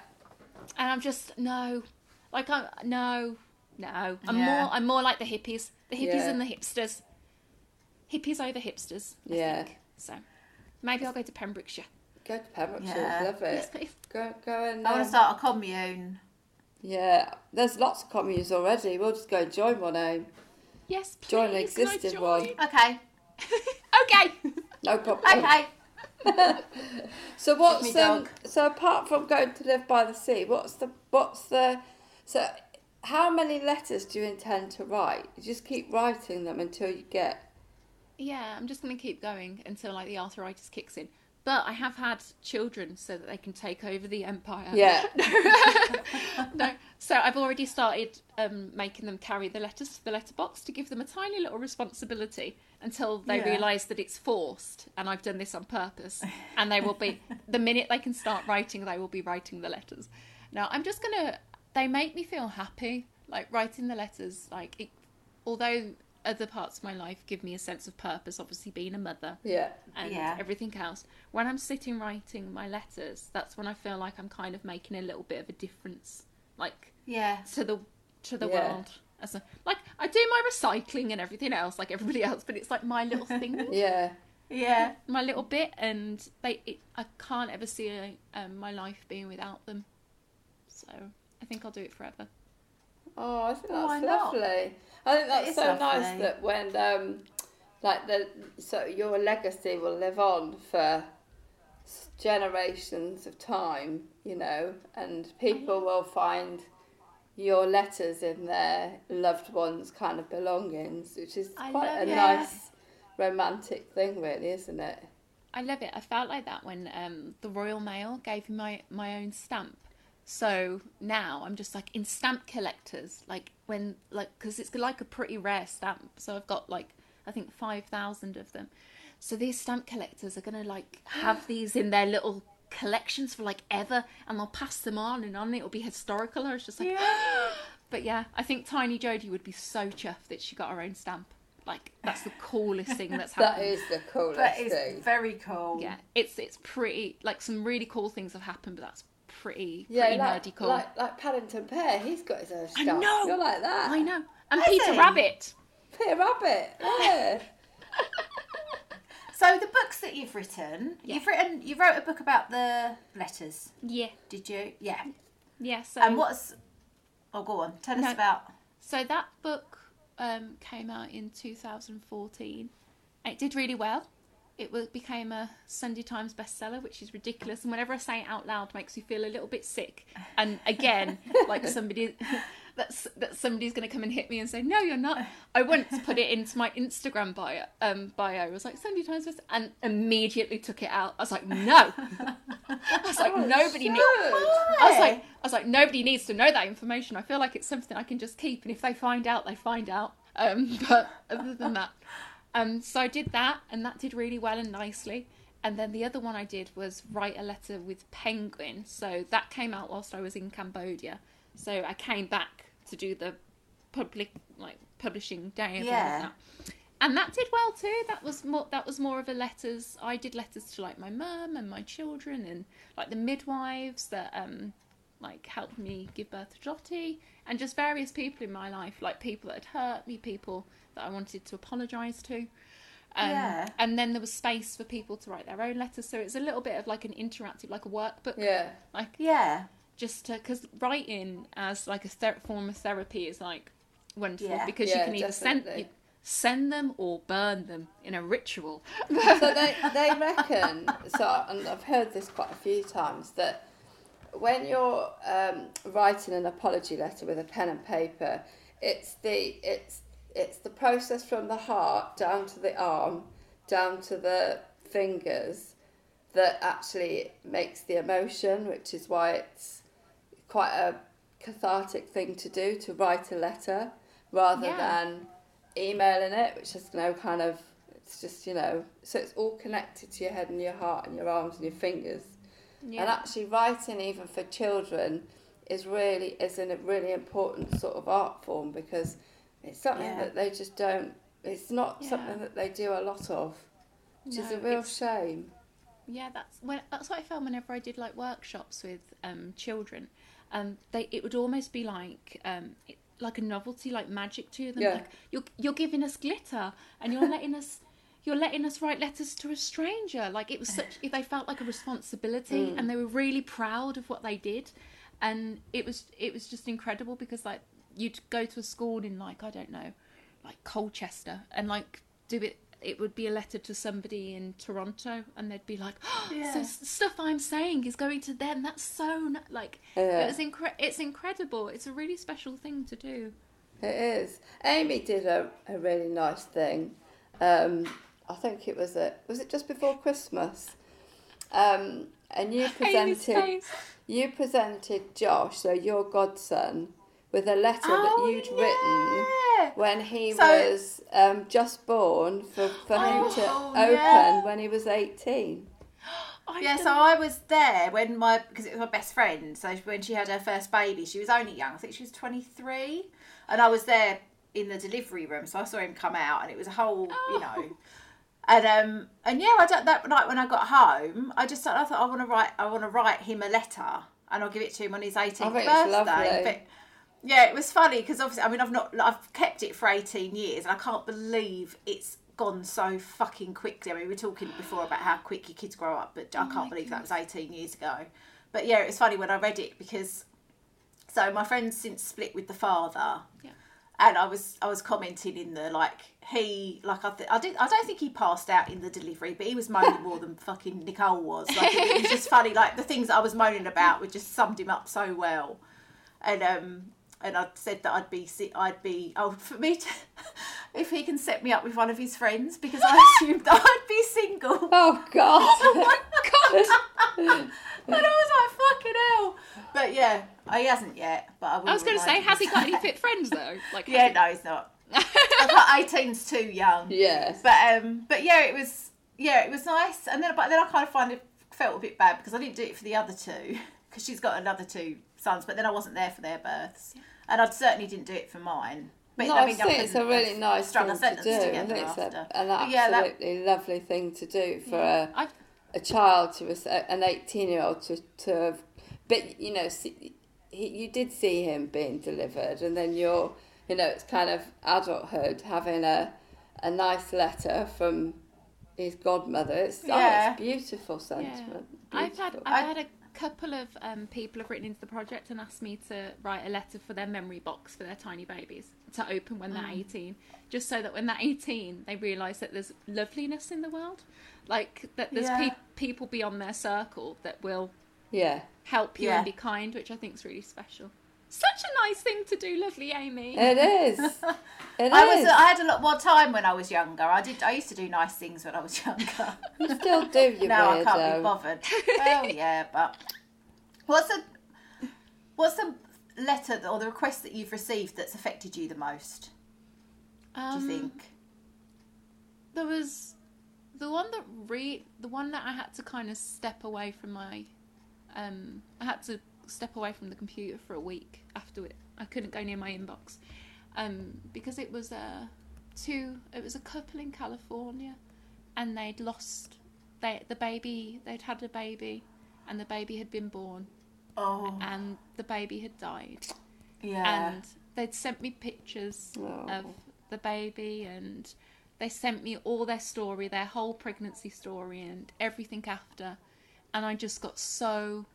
And I'm just no, like I'm no, no. I'm Yeah. more. I'm more like the hippies, the hippies Yeah. and the hipsters. Hippies over hipsters. I Yeah. think. So maybe I'll go to Pembrokeshire. Go to Pembrokeshire. Yeah. Love Yes, it. please. Go, go and. I want um, to start a commune. Yeah, there's lots of communes already. We'll just go and join one home. Yes, please. Join an existing join? one. Okay. <laughs> Okay. No problem. Okay. <laughs> So what's um, so apart from going to live by the sea, what's the what's the so how many letters do you intend to write? You just keep writing them until you get Yeah, I'm just going to keep going until like the arthritis kicks in. But I have had children so that they can take over the empire. yeah <laughs> <laughs> no, so I've already started um, making them carry the letters to the letterbox to give them a tiny little responsibility until they Yeah. realise that it's forced and I've done this on purpose. And they will be, <laughs> the minute they can start writing, they will be writing the letters. Now, I'm just going to, they make me feel happy, like writing the letters. Like, it, although other parts of my life give me a sense of purpose, obviously being a mother yeah and Yeah. everything else. When I'm sitting writing my letters, that's when I feel like I'm kind of making a little bit of a difference, like Yeah. to the to the Yeah. world. As a like, I do my recycling and everything else, like everybody <laughs> else, but it's like my little thing, <laughs> yeah Yeah. my little bit, and they. It, I can't ever see um, my life being without them. So I think I'll do it forever. Oh, I think that's Why not? Lovely. I think that's so nice that when um, like the so your legacy will live on for generations of time, you know, and people will find your letters in their loved ones' kind of belongings, which is I quite a it. nice romantic thing, really, isn't it? I love it. I felt like that when um, the Royal Mail gave me my, my own stamp. So now I'm just like in stamp collectors, like when like because it's like a pretty rare stamp. So I've got like I think five thousand of them. So these stamp collectors are gonna like have <gasps> these in their little collections for like ever, and they'll pass them on and on. It'll be historical. I was just like, <gasps> but yeah, I think Tiny Jodi would be so chuffed that she got her own stamp. Like that's the coolest thing that's <laughs> That happened. is the coolest That is thing. very cool. Yeah, it's it's pretty like some really cool things have happened, but that's pretty Yeah, pretty like, nerdy cool. like like Paddington Bear, he's got his own stuff. I know. You're like that. I know. And Has Peter he? Rabbit. Peter Rabbit. Yeah. <laughs> So the books that you've written, you've written, you wrote a book about the letters, Yeah. did you? Yeah. Yeah. So And what's? Oh, go on. Tell us about. so that book um, came out in 2014. It did really well. It was, became a Sunday Times bestseller, which is ridiculous. And whenever I say it out loud, makes me feel a little bit sick. And again, <laughs> like somebody <laughs> that's that somebody's going to come and hit me and say, "No, you're not." I once put it into my Instagram bio. Um, bio I was like Sunday Times bestseller, and immediately took it out. I was like, "No." I was like, "Nobody needs." I was like, I was like, nobody needs to know that information. I feel like it's something I can just keep, and if they find out, they find out. Um, but other than that, um, so I did that, and that did really well and nicely. And then the other one I did was write a letter with Penguin. So that came out whilst I was in Cambodia. So I came back to do the public like publishing day of all Yeah. of that. And that did well too. That was more. That was more of a letters. I did letters to like my mum and my children, and like the midwives that um, like helped me give birth to Jotty, and just various people in my life, like people that had hurt me, people that I wanted to apologise to. Um, Yeah. And then there was space for people to write their own letters, so it's a little bit of like an interactive, like a workbook. Yeah. Like Yeah. just because writing as like a ther- form of therapy is like wonderful Yeah. because Yeah, you can either send you, send them or burn them in a ritual. so they, <laughs> they reckon so and I've heard this quite a few times that when you're um, writing an apology letter with a pen and paper it's the it's it's the process from the heart down to the arm down to the fingers that actually makes the emotion which is why it's quite a cathartic thing to do to write a letter rather Yeah. than emailing it, which is no kind of it's just you know so it's all connected to your head and your heart and your arms and your fingers. And actually writing even for children is really is a really important sort of art form because it's something Yeah. that they just don't it's not Yeah. something that they do a lot of. Which is a real shame. Yeah, that's when that's what I found whenever I did like workshops with um, children. Um, they it would almost be like um, it, like a novelty, like magic to them. Yeah. Like you're you're giving us glitter and you're letting us <laughs> you're letting us write letters to a stranger. Like it was <laughs> such they felt like a responsibility and they were really proud of what they did. and it was it was just incredible because like you'd go to a school in like I don't know, like Colchester, and like do it. It would be a letter to somebody in Toronto, and they'd be like, oh, "So stuff I'm saying is going to them. That's so n-. like Yeah. it was incre- It's incredible. It's a really special thing to do. It is. Amy did a, a really nice thing. Um, I think it was a was it just before Christmas? Um, and you <laughs> presented you presented Josh, so your godson, with a letter Oh, that you'd yeah. written when he So- was um, just born for, for him to Oh, open yeah. when he was eighteen. <gasps> I've Yeah, done- so I was there when my because it was my best friend. So when she had her first baby, she was only young. I think she was twenty three, and I was there in the delivery room. So I saw him come out, and it was a whole, you know. And um and yeah, I don't, that night when I got home, I just I thought I want to write I want to write him a letter, and I'll give it to him on his eighteenth birthday. it's lovely. But yeah, it was funny because obviously I mean I've not I've kept it for eighteen years, and I can't believe it's gone so fucking quickly. I mean we were talking before about how quick your kids grow up, but I can't believe that was eighteen years ago. But yeah, it was funny when I read it because so my friend's since split with the father. Yeah. And I was I was commenting in the like he like I th- I did I don't think he passed out in the delivery, but he was moaning more than <laughs> fucking Nicole was. Like it was just funny. Like the things I was moaning about were just summed him up so well. And um and I said that I'd be I'd be oh for me to, <laughs> if he can set me up with one of his friends because I assumed that I'd be single. <laughs> Oh God! <laughs> Oh my God! and I was like, fucking hell. But yeah, he hasn't yet. But I, I was going to say, has he got any fit friends though? Like, Yeah, he- no, he's not. I thought 18's too young. Yeah. But um, but yeah, it was yeah, it was nice. And then but then I kind of find it felt a bit bad because I didn't do it for the other two because she's got another two sons, but then I wasn't there for their births, and I certainly didn't do it for mine. But No, I think it's a really nice strung thing a to sentence do. Together think it's after. a, an But yeah, that- absolutely lovely thing to do for a, I, a child to a, an 18 year old to, to have but you know see, he, you did see him being delivered and then you're you know it's kind of adulthood having a a nice letter from his godmother it's, oh, Yeah. it's beautiful sentiment I've had I've had a couple of um, people have written into the project and asked me to write a letter for their memory box for their tiny babies to open when they're 18 just so that when they're 18 they realise that there's loveliness in the world like that there's Yeah. peop people beyond their circle that will yeah help you Yeah. and be kind which I think is really special such a nice thing to do lovely Amy it is <laughs> It I was. I had a lot more time when I was younger. I did I used to do nice things when I was <laughs> younger. you still do you now I can't be bothered. <laughs> well, yeah, but what's the what's the letter or the request that you've received that's affected you the most? Do Um, you think? there was the one that re the one that I had to kind of step away from my um I had to step away from the computer for a week after it. I couldn't go near my inbox um because it was a two it was a couple in California and they'd lost they the baby they'd had a baby and the baby had been born Oh, and the baby had died yeah. and they'd sent me pictures Oh. of the baby and they sent me all their story their whole pregnancy story and everything after and i just got so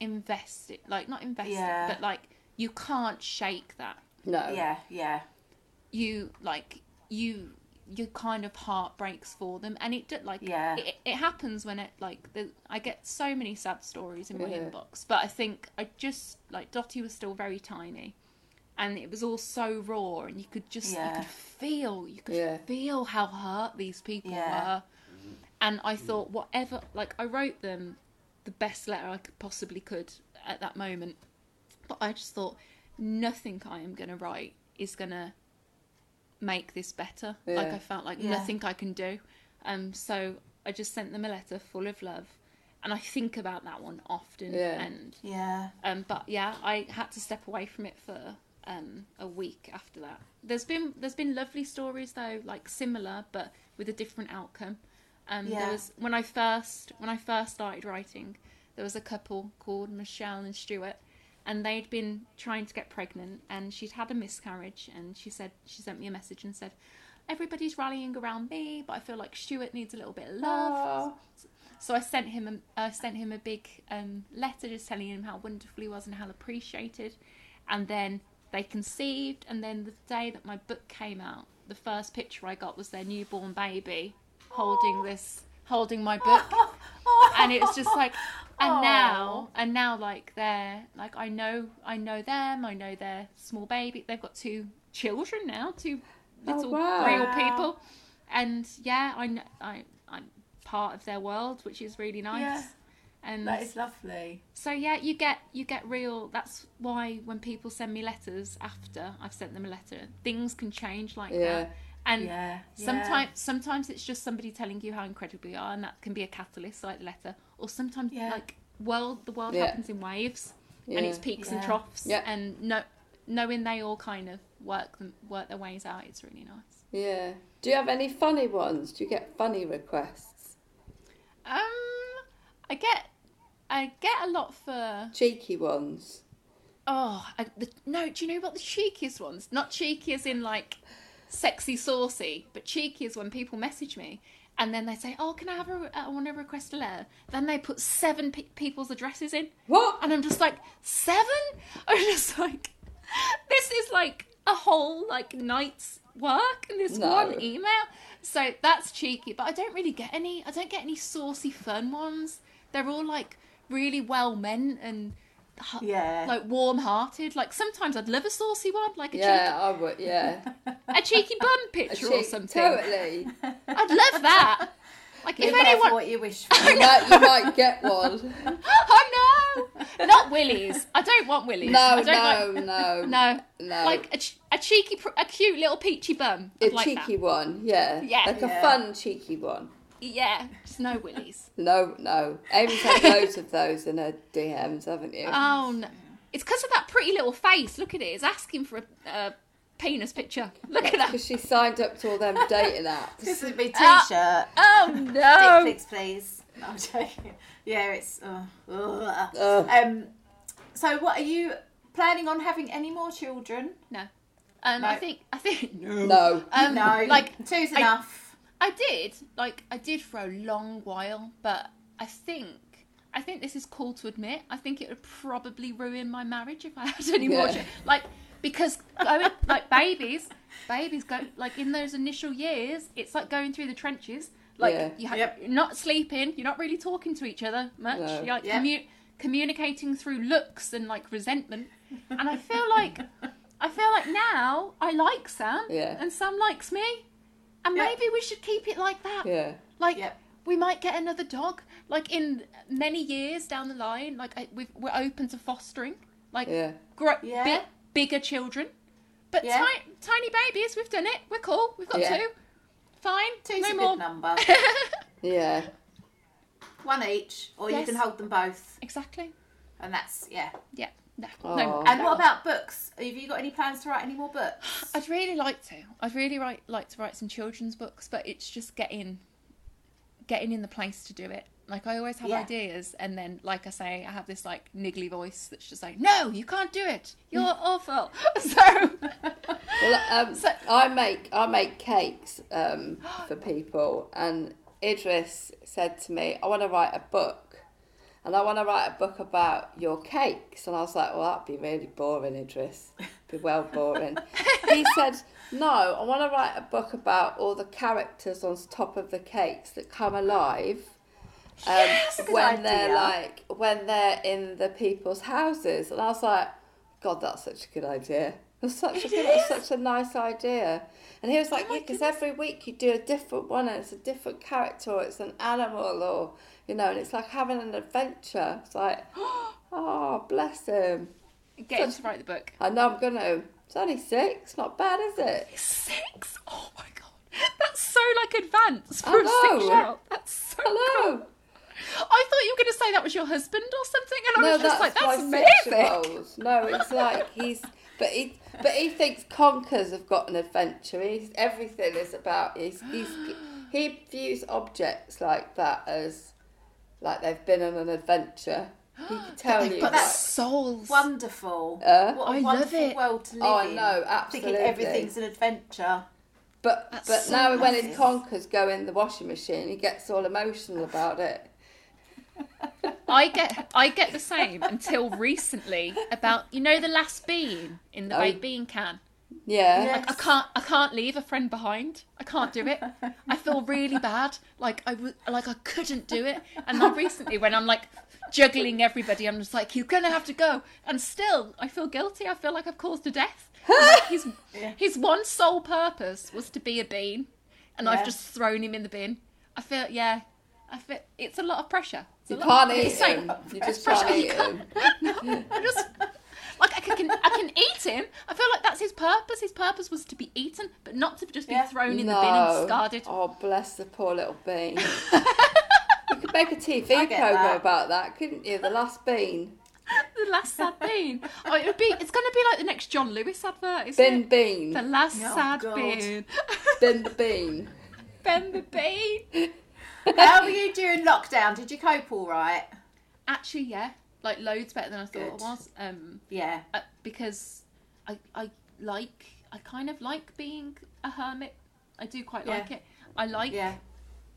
invested like not invested Yeah. but like you can't shake that no yeah, yeah. you like you your kind of heart breaks for them and it did like Yeah. it, it happens when it like the, i get so many sad stories in my Yeah. inbox but i think i just like dottie was still very tiny and it was all so raw and you could just you could feel you could Yeah. feel how hurt these people Yeah. were and i thought whatever like i wrote them the best letter i could possibly could at that moment but i just thought nothing i am going to write is going to make this better like i felt like Yeah. nothing i can do um so i just sent them a letter full of love and i think about that one often Yeah. and Yeah. um, but yeah, I had to step away from it for um, a week after that. There's been there's been lovely stories though, like similar but with a different outcome. Um, Yeah. There was when I first when I first started writing, there was a couple called Michelle and Stuart, and they'd been trying to get pregnant, and she'd had a miscarriage, and she said she sent me a message and said, "Everybody's rallying around me, but I feel like Stuart needs a little bit of love." So I sent him a, I sent him a big um, letter just telling him how wonderful he was and how appreciated. And then they conceived, and then the day that my book came out, the first picture I got was their newborn baby holding this, holding my book, <laughs> and it was just like, and now, and now like they're like I know, I know them, I know their small baby. They've got two children now, two oh, little wow. real people, and yeah, I know, I I'm part of their world, which is really nice. Yeah. And That is lovely. so yeah, you get you get real. That's why when people send me letters after I've sent them a letter, things can change like Yeah. that. And Yeah, sometimes sometimes it's just somebody telling you how incredible you are, and that can be a catalyst, like the letter. Or sometimes Yeah. like world the world Yeah. happens in waves, and it's Yeah. peaks and troughs. Yeah. And no, knowing they all kind of work them work their ways out, it's really nice. Yeah. Do you have any funny ones? Do you get funny requests? Um, I get I get a lot for Cheeky ones? Oh, I, the, no. Do you know what the cheekiest ones? Not cheeky as in like sexy, saucy, but cheeky is when people message me and then they say, "Oh, can I have a? Uh, I want to request a letter." Then they put seven pe- people's addresses in, What? and I'm just like, seven? <laughs> I'm just like, this is like a whole like night's work in this No. one email. So that's cheeky, but I don't really get any. I don't get any saucy, fun ones. They're all like really well meant and Yeah. like warm-hearted. Like sometimes I'd love a saucy one, like a Yeah, I would. Yeah. cheeky, <laughs> a cheeky bum picture or something. Totally. I'd love that. Like Be if careful anyone, what you wish for. You might, you might get one. <laughs> oh no, not willies. I don't want willies. No, I don't no, like, no. <laughs> no, No. Like a, ch- a cheeky, pr- a cute little peachy bum. A I'd like cheeky that. one, yeah. Yeah. Like a fun cheeky one. Yeah, just no willies. No, no. Amy's had loads of those in her DMs, haven't you? Oh no, it's because of that pretty little face. Look at it. It's asking for a, a penis picture. Look at that. Because she signed up to all them dating apps. This would be Ah. t-shirt. Oh Dick no. pics, please. No, I'm joking. Yeah, it's. Uh, ugh. Ugh. Um. So, what are you planning on having any more children? No. Um, No. I think I think No. <laughs> Um, no, like two's I- enough. I did, like, I did for a long while, but I think, I think this is cool to admit. I think it would probably ruin my marriage if I had any more. Yeah. Like, because going, like babies, babies go like in those initial years, it's like going through the trenches. Like Yeah. you ha- Yep. you're not sleeping, you're not really talking to each other much. No. You're like Yep. commu- communicating through looks and like resentment. And I feel like, I feel like now I like Sam, Yeah. and Sam likes me. And Yep. maybe we should keep it like that. Yeah. Like Yep. we might get another dog. Like in many years down the line, like I, we've, we're open to fostering. Like Yeah. gro- Yeah. bi- bigger children. But Yeah. ti- tiny babies, we've done it. We're cool. We've got Yeah. two. Fine. Two's no a more. good number. <laughs> Yeah. One each, or Yes. you can hold them both, Exactly. and that's yeah. Yeah. No. Oh. no. And no. what about books? Have you got any plans to write any more books? <sighs> I'd really like to. I'd really write, like to write some children's books, but it's just getting getting in the place to do it. Like I always have Yeah. ideas, and then, like I say, I have this like niggly voice that's just like, "No, you can't do it. You're awful." <laughs> <laughs> So, Well, um, So- I make I make cakes um, <gasps> for people, and Idris said to me, "I want to write a book, and I want to write a book about your cakes." And I was like, "Well, that'd be really boring, Idris. Be well boring." <laughs> he said, "No, I want to write a book about all the characters on top of the cakes that come alive." Um, good when they're like when they're in the people's houses, and I was like, God, that's such a good idea. That's such a good, such a nice idea. And he was like, yeah, because every week you do a different one, and it's a different character, or it's an animal, or you know, and it's like having an adventure. It's like, <gasps> oh, bless him. get him to write the book. I know I'm gonna. It's only six, not bad, is it? Six. Oh my god, that's so like advanced for I a know. six-year-old. That's so Hello. cool. I thought you were going to say that was your husband or something, and I No, was just that's, like, "That's amazing." No, it's like he's, <laughs> but he, but he thinks conkers have got an adventure. He's everything is about. He's, he's <gasps> he views objects like that as, like they've been on an adventure. He could <gasps> tell you. But like, that's souls. Wonderful. Uh? what a I love it. world to live Oh, in. no, Thinking absolutely. everything's an adventure. But That's but so now when massive. his conkers go in the washing machine, he gets all emotional about it. I get I get the same until recently about you know the last bean in the Oh. baked bean can. Yeah. Yeah. I can't I can't leave a friend behind. I can't do it. I feel really bad. Like I w- like I couldn't do it. And then recently when I'm like juggling everybody, I'm just like, you're gonna have to go. And still I feel guilty. I feel like I've caused a death. <laughs> I'm like, his his one sole purpose was to be a bean, and Yeah. I've just thrown him in the bin. I feel yeah. I feel it's a lot of pressure. It's a You lot- can't eat it's like- him. <laughs> You just pressure. can't eat can't- him. I just like I can I can eat him. I feel like that's his purpose. His purpose was to be eaten, but not to just be Yeah. thrown in the bin and No. discarded. Oh, bless the poor little bean. <laughs> you could make a TV I program that. about that, couldn't you? The last bean. <laughs> The last sad bean. Oh, it would be. It's going to be like the next John Lewis advert, isn't Bin it? bean. The last Oh, sad God. bean. Bin the bean. ben the bean. How were you during lockdown? Did you cope all right? Actually, yeah, like loads better than I thought it Good. was. Um, Yeah. uh, because I I like I kind of like being a hermit. I do quite Yeah. like it. I like Yeah.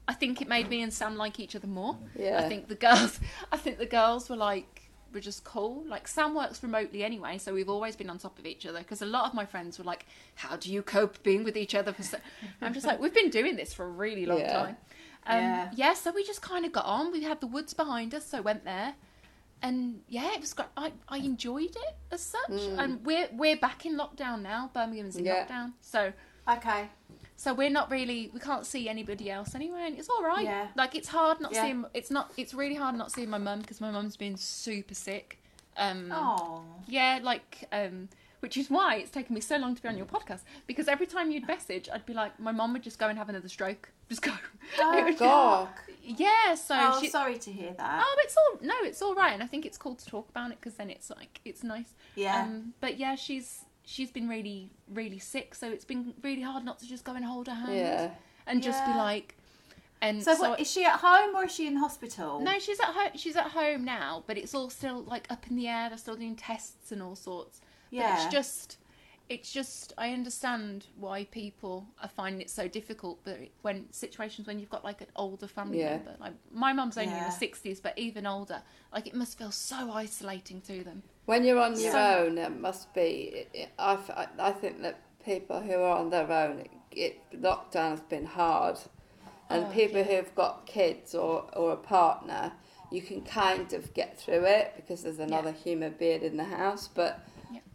I think it made me and Sam like each other more. Yeah. I think the girls <laughs> I think the girls were like were just cool. Like Sam works remotely anyway, so we've always been on top of each other because a lot of my friends were like, "How do you cope being with each other?" For so-? I'm just like, we've been doing this for a really long Yeah. time. Um, Yeah. yeah. so we just kind of got on. We had the woods behind us, so went there, and yeah, it was great. I, I enjoyed it as such. And we're we're back in lockdown now. Birmingham's in Mm. Yeah. lockdown, so Okay. so we're not really we can't see anybody else anyway, and it's all right. Yeah. Like it's hard not Yeah. seeing. It's not. It's really hard not seeing my mum because my mum's been super sick. Um, Oh. yeah, like um, which is why it's taken me so long to be on your podcast because every time you'd message, I'd be like, my mum would just go and have another stroke. Just go. Would- God. Yeah. So Oh, she, sorry to hear that. Oh, it's all no, it's all right, and I think it's cool to talk about it because then it's like it's nice. Yeah. Um, but yeah, she's she's been really really sick, so it's been really hard not to just go and hold her hand Yeah. and just be like. And So, so, what, is she at home or is she in hospital? no, she's at home. She's at home now, but it's all still like up in the air. They're still doing tests and all sorts. But Yeah. it's just, it's just. I understand why people are finding it so difficult. But when situations when you've got like an older family Yeah. member, like my mum's only in Yeah. the sixties, but even older, like it must feel so isolating to them. When you're on your So- own, it must be. I, I, f- I think that people who are on their own, it, it, lockdown has been hard. And Oh, people who've got kids or, or a partner, you can kind of get through it because there's another human being in the house. But Yeah.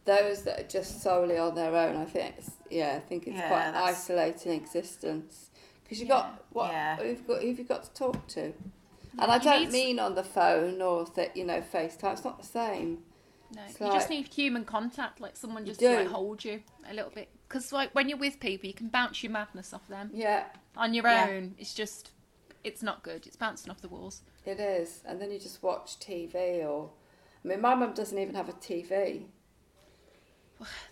Those that are just solely on their own, I think, it's, yeah, I think it's Yeah, quite that's- isolating existence. Because you got what? Yeah. Who've got who've you got to talk to? And I You don't mean on the phone or th- you know FaceTime. It's not the same. No, It's you just need human contact, like someone just to like hold you a little bit. Because like when you're with people, you can bounce your madness off them. Yeah, On your Yeah. own, it's just, it's not good. It's bouncing off the walls. it is. And then you just watch TV or. I mean, my mum doesn't even have a TV.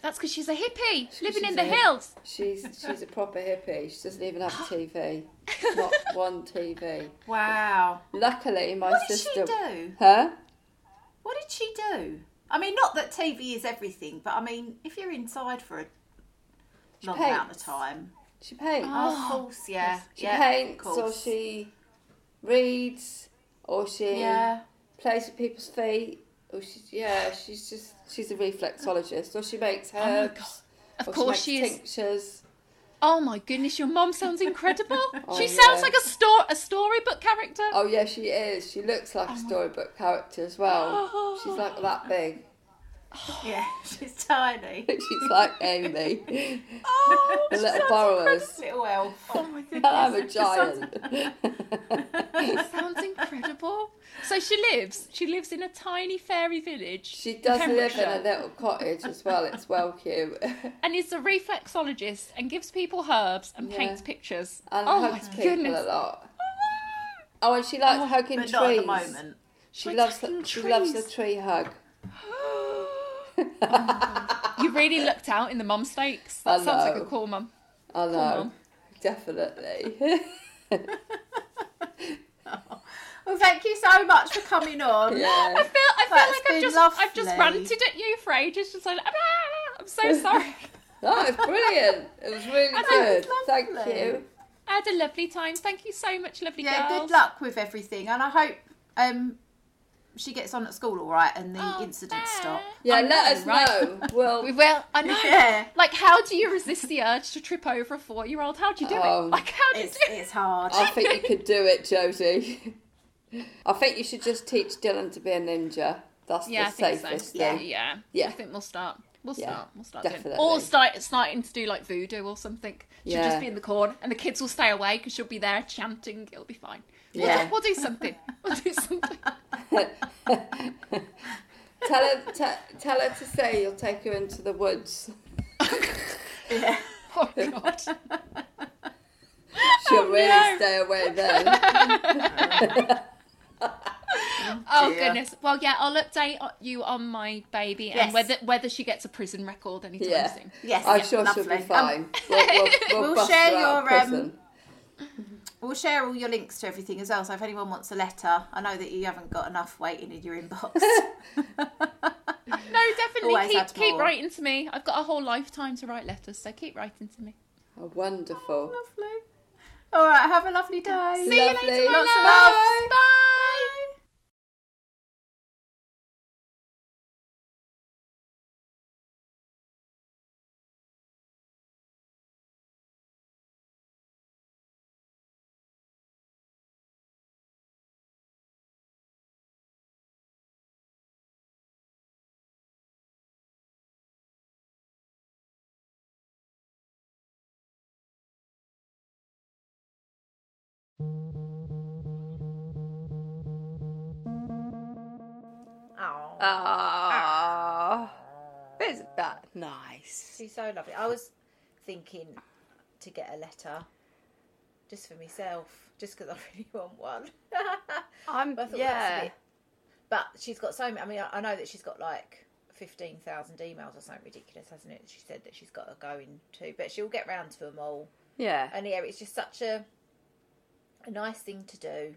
That's because she's a hippie living in the a hip- hills. She's she's a proper hippie. She doesn't even have <gasps> a TV. <laughs> Not one TV. Wow. Luckily, my sister What did she do? Huh? What did she do? I mean, not that TV is everything, but I mean, if you're inside for a long amount of time. She paints. Oh, of course, yeah. she yeah, paints, or she reads, or she Yeah. plays with people's feet. Or she's yeah, she's just she's a reflexologist, or she makes Oh my herbs. God. Of course she she is. tinctures. Oh my goodness, your mom sounds incredible. <laughs> Oh, she yeah. sounds like a store a storybook character. Oh yeah, she is. She looks Oh like a oh storybook character as well. <gasps> She's like that big. <sighs> Yeah, she's tiny. <laughs> She's like Amy. <laughs> Oh, <laughs> the little sounds borrowers. Little elf. Oh my goodness. I'm a It sounds- giant. It sounds incredible. So she lives. She lives in a tiny fairy village. She in does live in a little cottage as well. It's well cute. and is a reflexologist and gives people herbs and Yeah. paints pictures. and oh hugs my people goodness. a lot. Ah. Oh, and she likes oh, hugging But trees. not at the moment. She Like loves hugging the, she loves the tree hug. <gasps> <gasps> <gasps> <laughs> You really looked out in the mum stakes. That I sounds like a cool mum. I know, Mum. definitely. <laughs> Well, thank you so much for coming on. Yeah. I feel, I feel like I've just, lovely. I've just ranted at you for ages. Just like, "Ah, I'm so <laughs> sorry. Oh, it's brilliant. It was really good. Thank you. I had a lovely time. Thank you so much, lovely Yeah, girls. good luck with everything, and I hope um she gets on at school all right and the Oh, incidents thanks. stop. Yeah, I let know, us right? know. <laughs> Well, We will. I know. <laughs> Yeah. Like, how do you resist the urge to trip over a four-year-old? How do you do Oh. it? Like, how do you do it? it's hard. I think you could do it, Josie. <laughs> I think you should just teach Dylan to be a ninja. That's Yeah, I the think safest so. thing. Yeah. Yeah. I think we'll start. We'll Yeah, start. We'll start doing. definitely. Or start starting to do like voodoo or something. She'll Yeah. just be in the corner, and the kids will stay away because she'll be there chanting. It'll be fine. We'll, Yeah. do, we'll do something. We'll do something. <laughs> <laughs> Tell her, te- tell her to say you'll take her into the woods. <laughs> yeah. Oh God. She'll really stay away then. Oh dear. goodness. Well, yeah, I'll update you on my baby and whether whether she gets a prison record anytime Yeah. soon. Yes, I'm yeah, sure she'll lovely. be Um, fine. we'll we'll, we'll, we'll share her out of your, um, prison. We'll share all your links to everything as well. So if anyone wants a letter, I know that you haven't got enough waiting in your inbox. <laughs> No, definitely Always keep keep writing to me. I've got a whole lifetime to write letters, so keep writing to me. Oh, wonderful. lovely. All right, have a lovely day. See you later, my Lots of love. love. Bye. Oh, Ah, isn't that nice? she's so lovely. I was thinking to get a letter just for myself, just because I really want one. <laughs> I'm But I thought that's a yeah. But she's got so many. I mean, I, I know that she's got like fifteen thousand emails or something ridiculous, hasn't it? She said that she's got to go into, but she'll get round to them all. Yeah, And yeah, it's just such a a nice thing to do.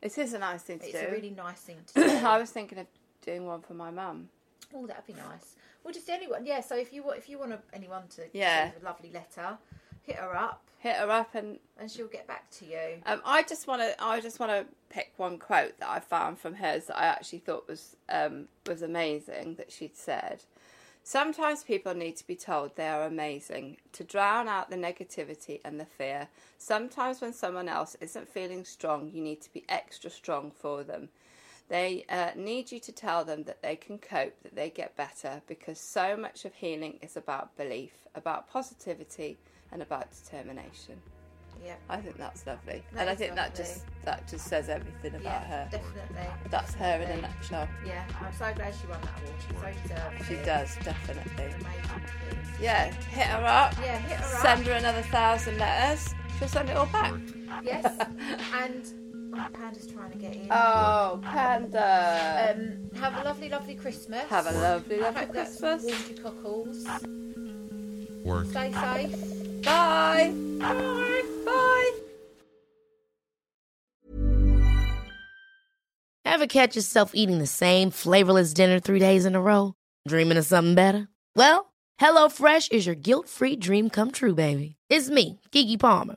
it is a nice thing to It's do. It's a really nice thing to <coughs> do. I was thinking of doing one for my mum. Oh, that'd be nice. Well, just anyone. Yeah. So if you want, if you want anyone to Yeah. send a lovely letter, hit her up, Hit her up and and she'll get back to you. Um, I just want to. I just want to pick one quote that I found from hers that I actually thought was um, was amazing. That she'd said, "Sometimes people need to be told they are amazing to drown out the negativity and the fear. Sometimes when someone else isn't feeling strong, you need to be extra strong for them." They uh, need you to tell them that they can cope, that they get better, because so much of healing is about belief, about positivity, and about determination. Yeah. I think that's lovely, That and I think that just that just says everything about Yeah, her. definitely. That's her in a nutshell. Yeah, I'm so glad she won that award. She so She it. does definitely. Yeah, hit her up. Yeah, hit her up. Send her another thousand letters. She'll send it all back. Yes, <laughs> and Panda's trying to get in. Oh, panda! Um, have a lovely, lovely Christmas. Have a lovely, I lovely hope Christmas. warmed your cockles. Work. Stay safe. Bye. Bye. Bye. Ever catch yourself eating the same flavorless dinner three days in a row? Dreaming of something better? Well, HelloFresh is your guilt-free dream come true, baby. It's me, Keke Palmer.